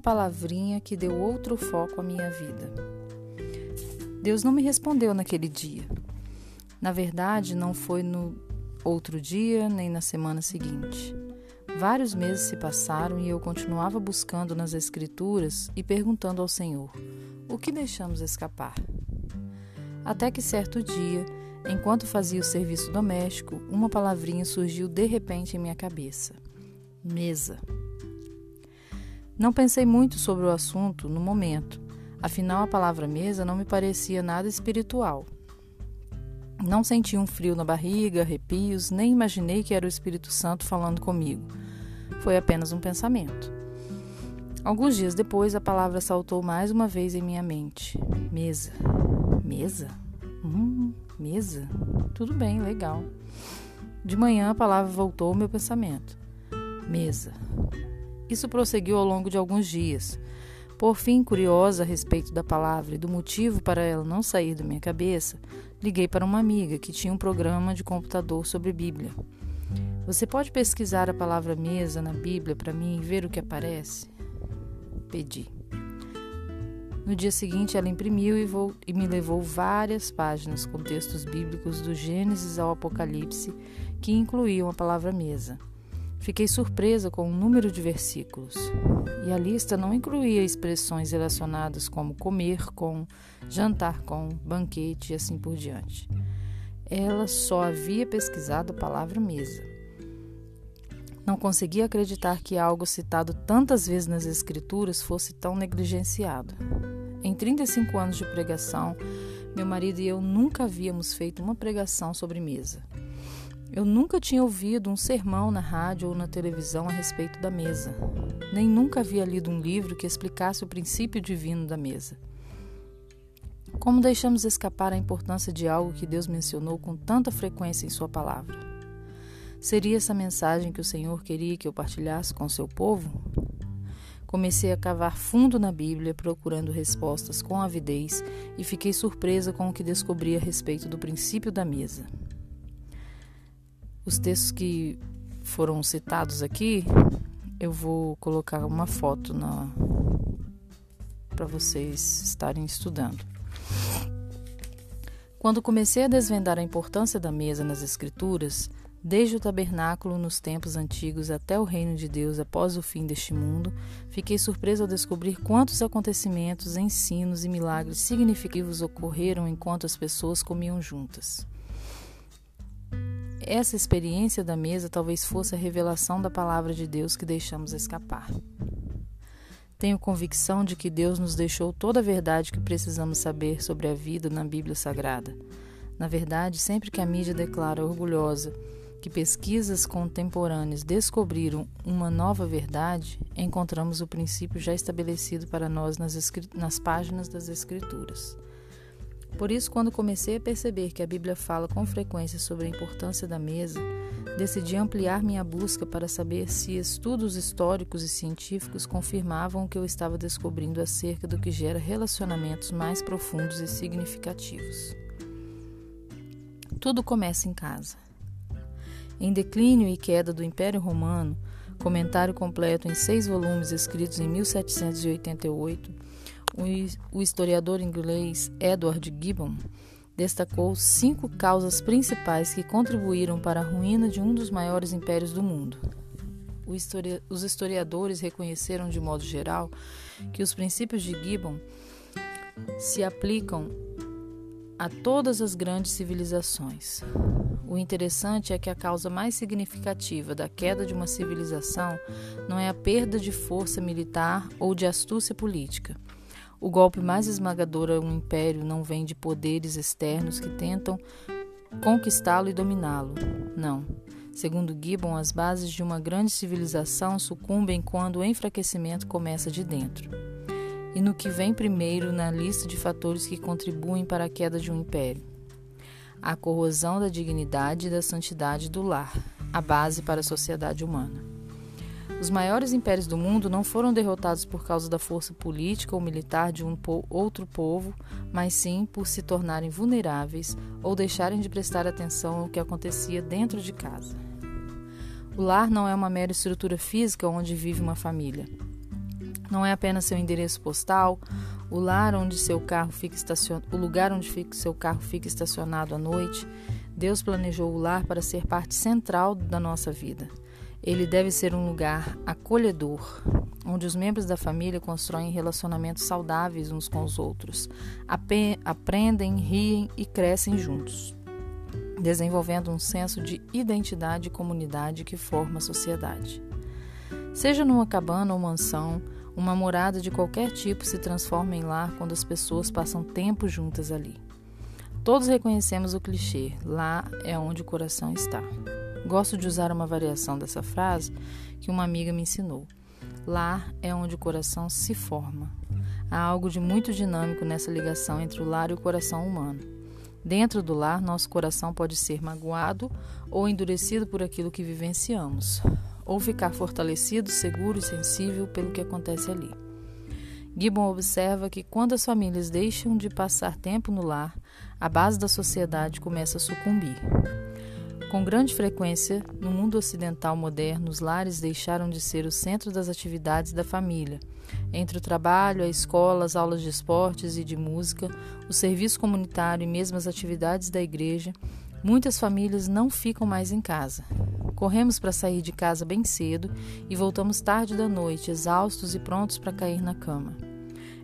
palavrinha que deu outro foco à minha vida. Deus não me respondeu naquele dia. Na verdade, não foi no outro dia nem na semana seguinte. Vários meses se passaram e eu continuava buscando nas Escrituras e perguntando ao Senhor: o que deixamos escapar? Até que certo dia, enquanto fazia o serviço doméstico, uma palavrinha surgiu de repente em minha cabeça: mesa. Não pensei muito sobre o assunto no momento, afinal a palavra mesa não me parecia nada espiritual. Não senti um frio na barriga, arrepios, nem imaginei que era o Espírito Santo falando comigo. Foi apenas um pensamento. Alguns dias depois, a palavra saltou mais uma vez em minha mente: mesa. Mesa? Hum, mesa? Tudo bem, legal. De manhã, a palavra voltou ao meu pensamento: mesa. Isso prosseguiu ao longo de alguns dias. Por fim, curiosa a respeito da palavra e do motivo para ela não sair da minha cabeça, liguei para uma amiga que tinha um programa de computador sobre Bíblia. Você pode pesquisar a palavra mesa na Bíblia para mim e ver o que aparece? Pedi. No dia seguinte, ela imprimiu e, vou, e, me levou várias páginas com textos bíblicos do Gênesis ao Apocalipse que incluíam a palavra mesa. Fiquei surpresa com o número de versículos. E a lista não incluía expressões relacionadas como comer com, jantar com, banquete e assim por diante. Ela só havia pesquisado a palavra mesa. Não conseguia acreditar que algo citado tantas vezes nas Escrituras fosse tão negligenciado. Em 35 anos de pregação, meu marido e eu nunca havíamos feito uma pregação sobre mesa. Eu nunca tinha ouvido um sermão na rádio ou na televisão a respeito da mesa, nem nunca havia lido um livro que explicasse o princípio divino da mesa. Como deixamos escapar a importância de algo que Deus mencionou com tanta frequência em Sua palavra? Seria essa mensagem que o Senhor queria que eu partilhasse com seu povo? Comecei a cavar fundo na Bíblia, procurando respostas com avidez, e fiquei surpresa com o que descobri a respeito do princípio da mesa. Os textos que foram citados aqui, eu vou colocar uma foto para vocês estarem estudando. Quando comecei a desvendar a importância da mesa nas Escrituras, desde o tabernáculo nos tempos antigos até o reino de Deus após o fim deste mundo, fiquei surpresa ao descobrir quantos acontecimentos, ensinos e milagres significativos ocorreram enquanto as pessoas comiam juntas. Essa experiência da mesa talvez fosse a revelação da palavra de Deus que deixamos escapar. Tenho convicção de que Deus nos deixou toda a verdade que precisamos saber sobre a vida na Bíblia Sagrada. Na verdade, sempre que a mídia declara orgulhosa que pesquisas contemporâneas descobriram uma nova verdade, encontramos o princípio já estabelecido para nós nas, nas páginas das Escrituras. Por isso, quando comecei a perceber que a Bíblia fala com frequência sobre a importância da mesa, decidi ampliar minha busca para saber se estudos históricos e científicos confirmavam o que eu estava descobrindo acerca do que gera relacionamentos mais profundos e significativos. Tudo começa em casa. Em Declínio e Queda do Império Romano, comentário completo em seis volumes escritos em 1788, o historiador inglês Edward Gibbon destacou cinco causas principais que contribuíram para a ruína de um dos maiores impérios do mundo. Os historiadores reconheceram de modo geral que os princípios de Gibbon se aplicam a todas as grandes civilizações. O interessante é que a causa mais significativa da queda de uma civilização não é a perda de força militar ou de astúcia política o golpe mais esmagador a um império não vem de poderes externos que tentam conquistá-lo e dominá-lo. Não. Segundo Gibbon, as bases de uma grande civilização sucumbem quando o enfraquecimento começa de dentro. E no que vem primeiro na lista de fatores que contribuem para a queda de um império? A corrosão da dignidade e da santidade do lar, a base para a sociedade humana. Os maiores impérios do mundo não foram derrotados por causa da força política ou militar de um po outro povo, mas sim por se tornarem vulneráveis ou deixarem de prestar atenção ao que acontecia dentro de casa. O lar não é uma mera estrutura física onde vive uma família. Não é apenas seu endereço postal, o lar onde seu carro fica estacion... o lugar onde fica, seu carro fica estacionado à noite. Deus planejou o lar para ser parte central da nossa vida. Ele deve ser um lugar acolhedor, onde os membros da família constroem relacionamentos saudáveis uns com os outros, aprendem, riem e crescem juntos, desenvolvendo um senso de identidade e comunidade que forma a sociedade. Seja numa cabana ou mansão, uma morada de qualquer tipo se transforma em lar quando as pessoas passam tempo juntas ali. Todos reconhecemos o clichê: lá é onde o coração está. Gosto de usar uma variação dessa frase que uma amiga me ensinou. Lar é onde o coração se forma. Há algo de muito dinâmico nessa ligação entre o lar e o coração humano. Dentro do lar, nosso coração pode ser magoado ou endurecido por aquilo que vivenciamos, ou ficar fortalecido, seguro e sensível pelo que acontece ali. Gibbon observa que quando as famílias deixam de passar tempo no lar, a base da sociedade começa a sucumbir. Com grande frequência, no mundo ocidental moderno, os lares deixaram de ser o centro das atividades da família. Entre o trabalho, a escola, as aulas de esportes e de música, o serviço comunitário e mesmo as atividades da igreja, muitas famílias não ficam mais em casa. Corremos para sair de casa bem cedo e voltamos tarde da noite, exaustos e prontos para cair na cama.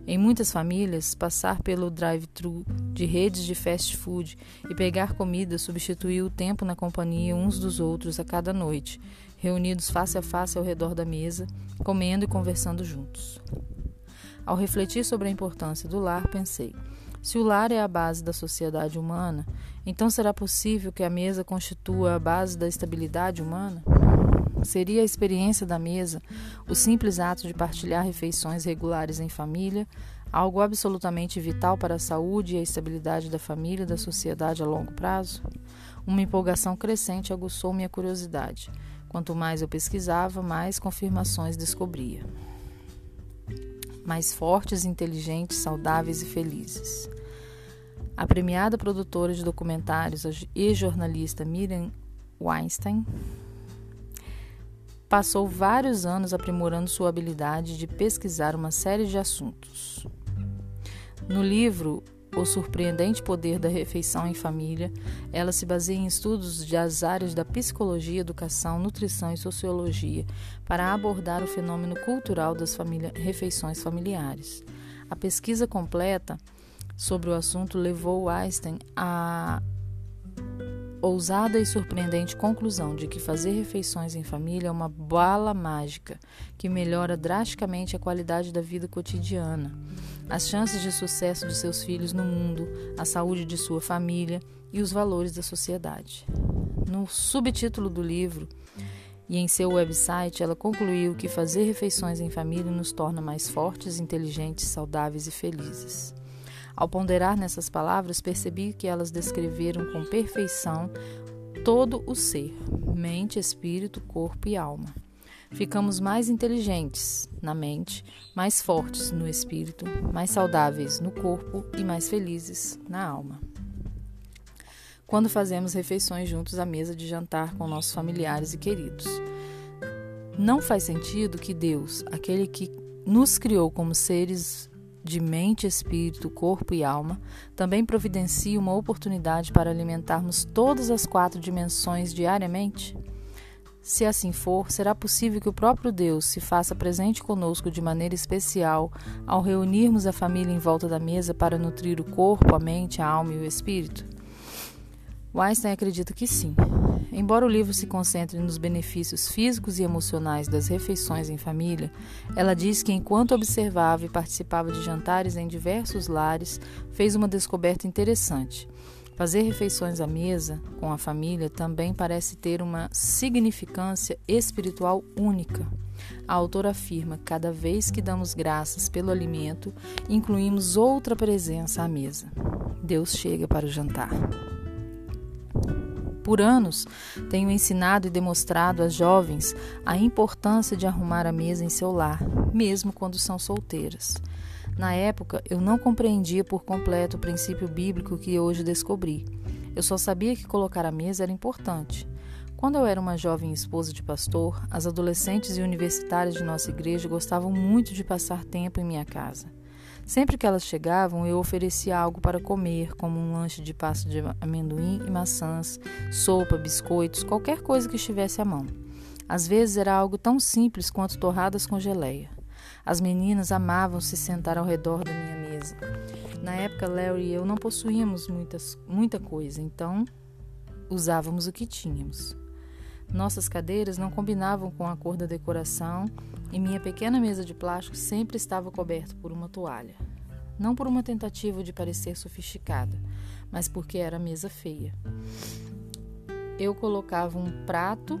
Em muitas famílias, passar pelo drive-thru de redes de fast food e pegar comida substituiu o tempo na companhia uns dos outros a cada noite, reunidos face a face ao redor da mesa, comendo e conversando juntos. Ao refletir sobre a importância do lar, pensei: se o lar é a base da sociedade humana, então será possível que a mesa constitua a base da estabilidade humana? Seria a experiência da mesa, o simples ato de partilhar refeições regulares em família, algo absolutamente vital para a saúde e a estabilidade da família e da sociedade a longo prazo? Uma empolgação crescente aguçou minha curiosidade. Quanto mais eu pesquisava, mais confirmações descobria. Mais fortes, inteligentes, saudáveis e felizes. A premiada produtora de documentários e jornalista Miriam Weinstein passou vários anos aprimorando sua habilidade de pesquisar uma série de assuntos. No livro O Surpreendente Poder da Refeição em Família, ela se baseia em estudos das áreas da psicologia, educação, nutrição e sociologia para abordar o fenômeno cultural das família, refeições familiares. A pesquisa completa sobre o assunto levou Einstein a ousada e surpreendente conclusão de que fazer refeições em família é uma bala mágica que melhora drasticamente a qualidade da vida cotidiana, as chances de sucesso de seus filhos no mundo, a saúde de sua família e os valores da sociedade. No subtítulo do livro e em seu website, ela concluiu que fazer refeições em família nos torna mais fortes, inteligentes, saudáveis e felizes. Ao ponderar nessas palavras, percebi que elas descreveram com perfeição todo o ser, mente, espírito, corpo e alma. Ficamos mais inteligentes na mente, mais fortes no espírito, mais saudáveis no corpo e mais felizes na alma. Quando fazemos refeições juntos à mesa de jantar com nossos familiares e queridos. Não faz sentido que Deus, aquele que nos criou como seres de mente, espírito, corpo e alma, também providencia uma oportunidade para alimentarmos todas as quatro dimensões diariamente? Se assim for, será possível que o próprio Deus se faça presente conosco de maneira especial ao reunirmos a família em volta da mesa para nutrir o corpo, a mente, a alma e o espírito? Weinstein acredita que sim. Embora o livro se concentre nos benefícios físicos e emocionais das refeições em família, ela diz que enquanto observava e participava de jantares em diversos lares, fez uma descoberta interessante. Fazer refeições à mesa com a família também parece ter uma significância espiritual única. A autora afirma: cada vez que damos graças pelo alimento, incluímos outra presença à mesa. Deus chega para o jantar. Por anos, tenho ensinado e demonstrado às jovens a importância de arrumar a mesa em seu lar, mesmo quando são solteiras. Na época, eu não compreendia por completo o princípio bíblico que hoje descobri. Eu só sabia que colocar a mesa era importante. Quando eu era uma jovem esposa de pastor, as adolescentes e universitárias de nossa igreja gostavam muito de passar tempo em minha casa. Sempre que elas chegavam, eu oferecia algo para comer, como um lanche de pasta de amendoim e maçãs, sopa, biscoitos, qualquer coisa que estivesse à mão. Às vezes era algo tão simples quanto torradas com geleia. As meninas amavam se sentar ao redor da minha mesa. Na época, Larry e eu não possuíamos muitas, muita coisa, então usávamos o que tínhamos. Nossas cadeiras não combinavam com a cor da decoração e minha pequena mesa de plástico sempre estava coberta por uma toalha. Não por uma tentativa de parecer sofisticada, mas porque era mesa feia. Eu colocava um prato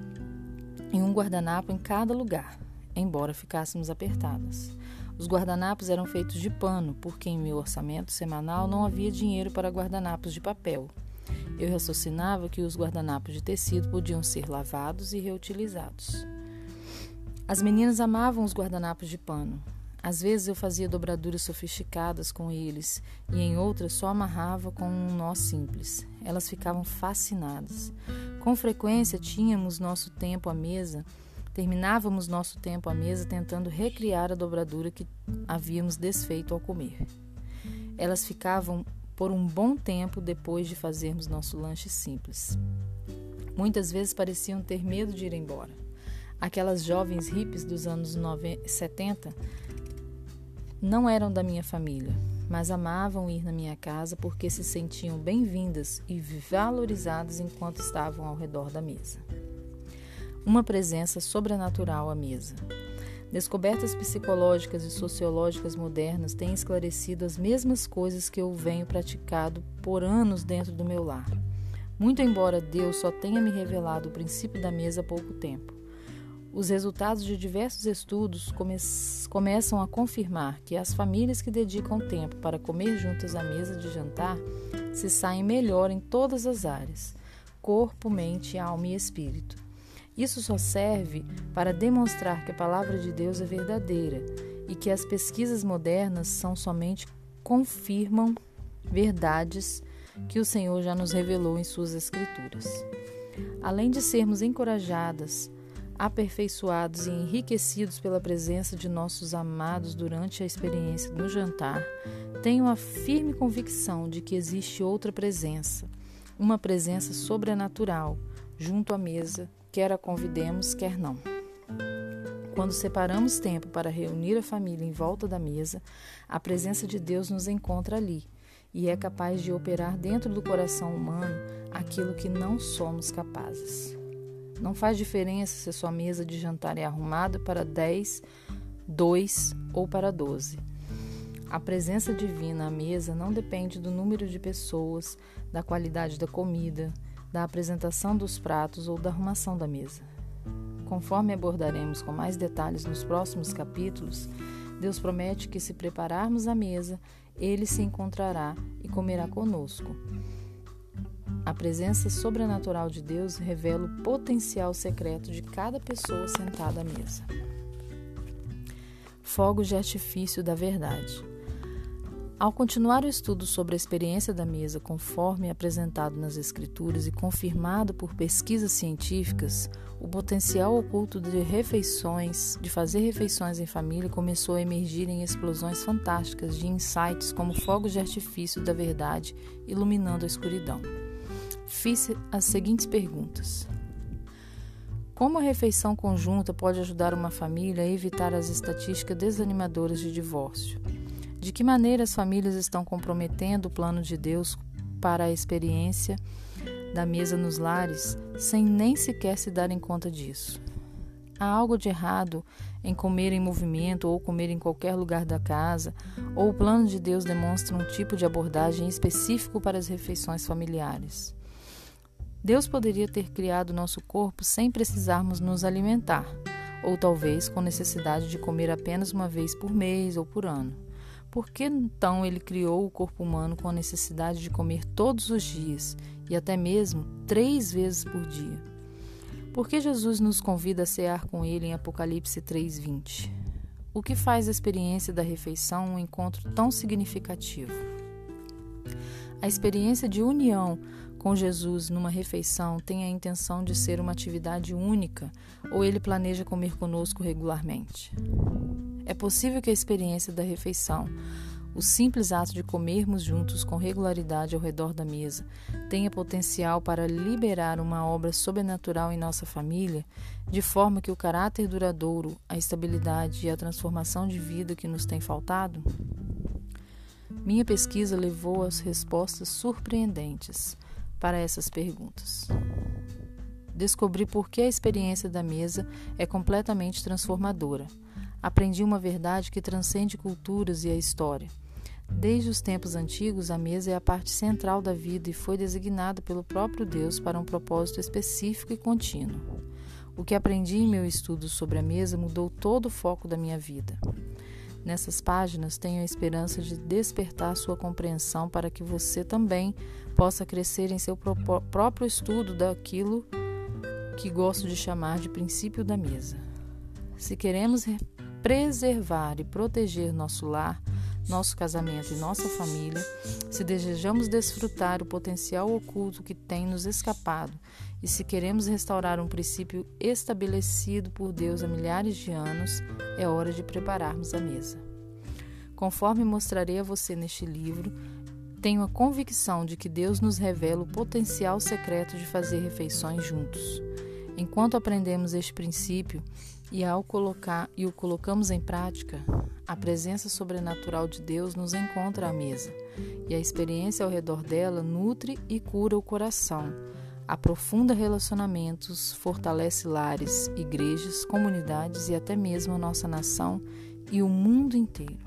e um guardanapo em cada lugar, embora ficássemos apertadas. Os guardanapos eram feitos de pano, porque em meu orçamento semanal não havia dinheiro para guardanapos de papel. Eu raciocinava que os guardanapos de tecido podiam ser lavados e reutilizados. As meninas amavam os guardanapos de pano. Às vezes eu fazia dobraduras sofisticadas com eles e em outras só amarrava com um nó simples. Elas ficavam fascinadas. Com frequência tínhamos nosso tempo à mesa, terminávamos nosso tempo à mesa tentando recriar a dobradura que havíamos desfeito ao comer. Elas ficavam por um bom tempo depois de fazermos nosso lanche simples. Muitas vezes pareciam ter medo de ir embora. Aquelas jovens hippies dos anos 70 não eram da minha família, mas amavam ir na minha casa porque se sentiam bem-vindas e valorizadas enquanto estavam ao redor da mesa. Uma presença sobrenatural à mesa. Descobertas psicológicas e sociológicas modernas têm esclarecido as mesmas coisas que eu venho praticado por anos dentro do meu lar. Muito embora Deus só tenha me revelado o princípio da mesa há pouco tempo. Os resultados de diversos estudos come começam a confirmar que as famílias que dedicam tempo para comer juntas à mesa de jantar se saem melhor em todas as áreas: corpo, mente, alma e espírito. Isso só serve para demonstrar que a palavra de Deus é verdadeira e que as pesquisas modernas são somente confirmam verdades que o Senhor já nos revelou em suas escrituras. Além de sermos encorajadas, aperfeiçoados e enriquecidos pela presença de nossos amados durante a experiência no jantar, tenho a firme convicção de que existe outra presença, uma presença sobrenatural, junto à mesa quer a convidemos, quer não. Quando separamos tempo para reunir a família em volta da mesa, a presença de Deus nos encontra ali e é capaz de operar dentro do coração humano aquilo que não somos capazes. Não faz diferença se a sua mesa de jantar é arrumada para 10, 2 ou para 12. A presença divina à mesa não depende do número de pessoas, da qualidade da comida, da apresentação dos pratos ou da arrumação da mesa. Conforme abordaremos com mais detalhes nos próximos capítulos, Deus promete que, se prepararmos a mesa, Ele se encontrará e comerá conosco. A presença sobrenatural de Deus revela o potencial secreto de cada pessoa sentada à mesa. Fogos de artifício da verdade. Ao continuar o estudo sobre a experiência da mesa conforme apresentado nas Escrituras e confirmado por pesquisas científicas, o potencial oculto de refeições, de fazer refeições em família, começou a emergir em explosões fantásticas de insights como fogos de artifício da verdade iluminando a escuridão. Fiz as seguintes perguntas. Como a refeição conjunta pode ajudar uma família a evitar as estatísticas desanimadoras de divórcio? De que maneira as famílias estão comprometendo o plano de Deus para a experiência da mesa nos lares sem nem sequer se darem conta disso? Há algo de errado em comer em movimento ou comer em qualquer lugar da casa, ou o plano de Deus demonstra um tipo de abordagem específico para as refeições familiares? Deus poderia ter criado nosso corpo sem precisarmos nos alimentar, ou talvez com necessidade de comer apenas uma vez por mês ou por ano. Por que então ele criou o corpo humano com a necessidade de comer todos os dias e até mesmo três vezes por dia? Por que Jesus nos convida a cear com ele em Apocalipse 3:20? O que faz a experiência da refeição um encontro tão significativo? A experiência de união com Jesus numa refeição tem a intenção de ser uma atividade única ou ele planeja comer conosco regularmente? É possível que a experiência da refeição, o simples ato de comermos juntos com regularidade ao redor da mesa, tenha potencial para liberar uma obra sobrenatural em nossa família, de forma que o caráter duradouro, a estabilidade e a transformação de vida que nos tem faltado? Minha pesquisa levou às respostas surpreendentes para essas perguntas. Descobri por que a experiência da mesa é completamente transformadora. Aprendi uma verdade que transcende culturas e a história. Desde os tempos antigos, a mesa é a parte central da vida e foi designada pelo próprio Deus para um propósito específico e contínuo. O que aprendi em meu estudo sobre a mesa mudou todo o foco da minha vida. Nessas páginas tenho a esperança de despertar sua compreensão para que você também possa crescer em seu próprio estudo daquilo que gosto de chamar de princípio da mesa. Se queremos preservar e proteger nosso lar, nosso casamento e nossa família, se desejamos desfrutar o potencial oculto que tem nos escapado e se queremos restaurar um princípio estabelecido por Deus há milhares de anos, é hora de prepararmos a mesa. Conforme mostrarei a você neste livro, tenho a convicção de que Deus nos revela o potencial secreto de fazer refeições juntos. Enquanto aprendemos este princípio e ao colocar e o colocamos em prática, a presença sobrenatural de Deus nos encontra à mesa, e a experiência ao redor dela nutre e cura o coração, aprofunda relacionamentos, fortalece lares, igrejas, comunidades e até mesmo a nossa nação e o mundo inteiro.